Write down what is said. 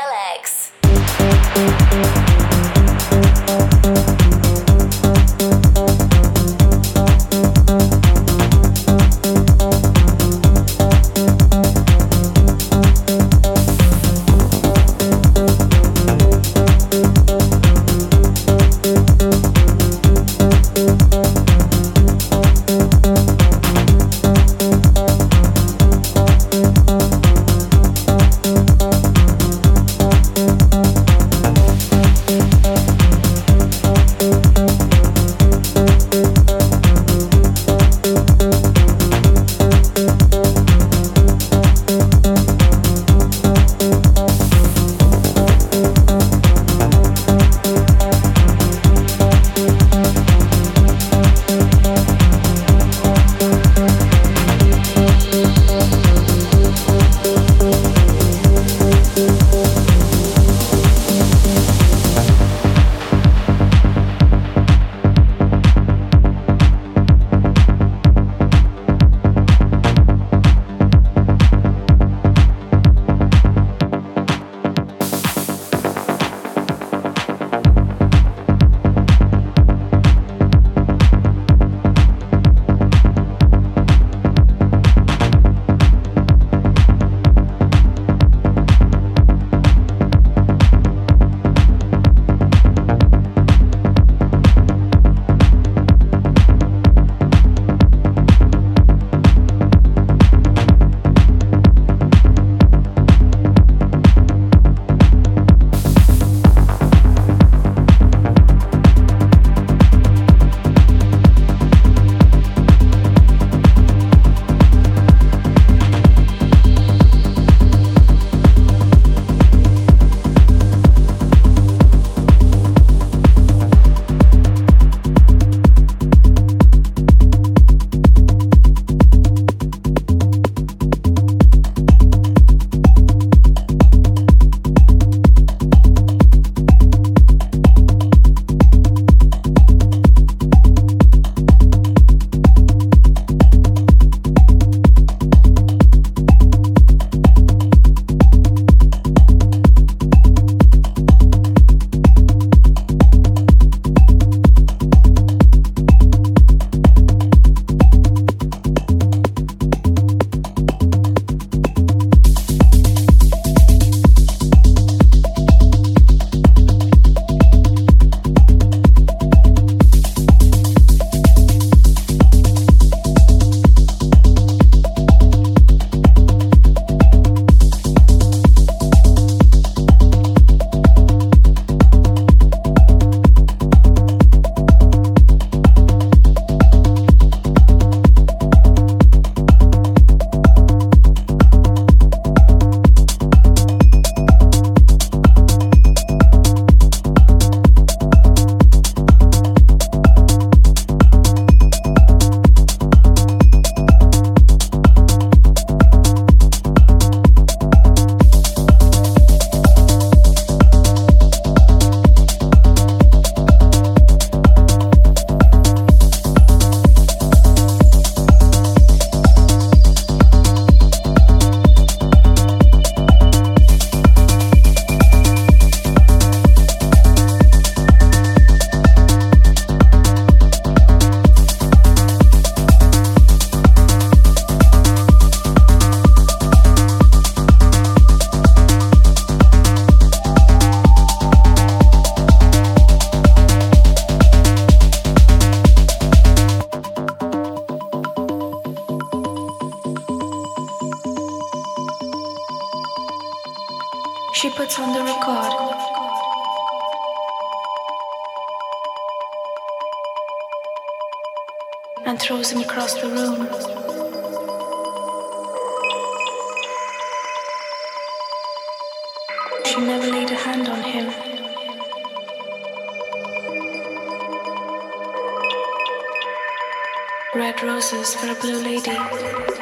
LX. across the room. She never laid a hand on him. Red roses for a blue lady.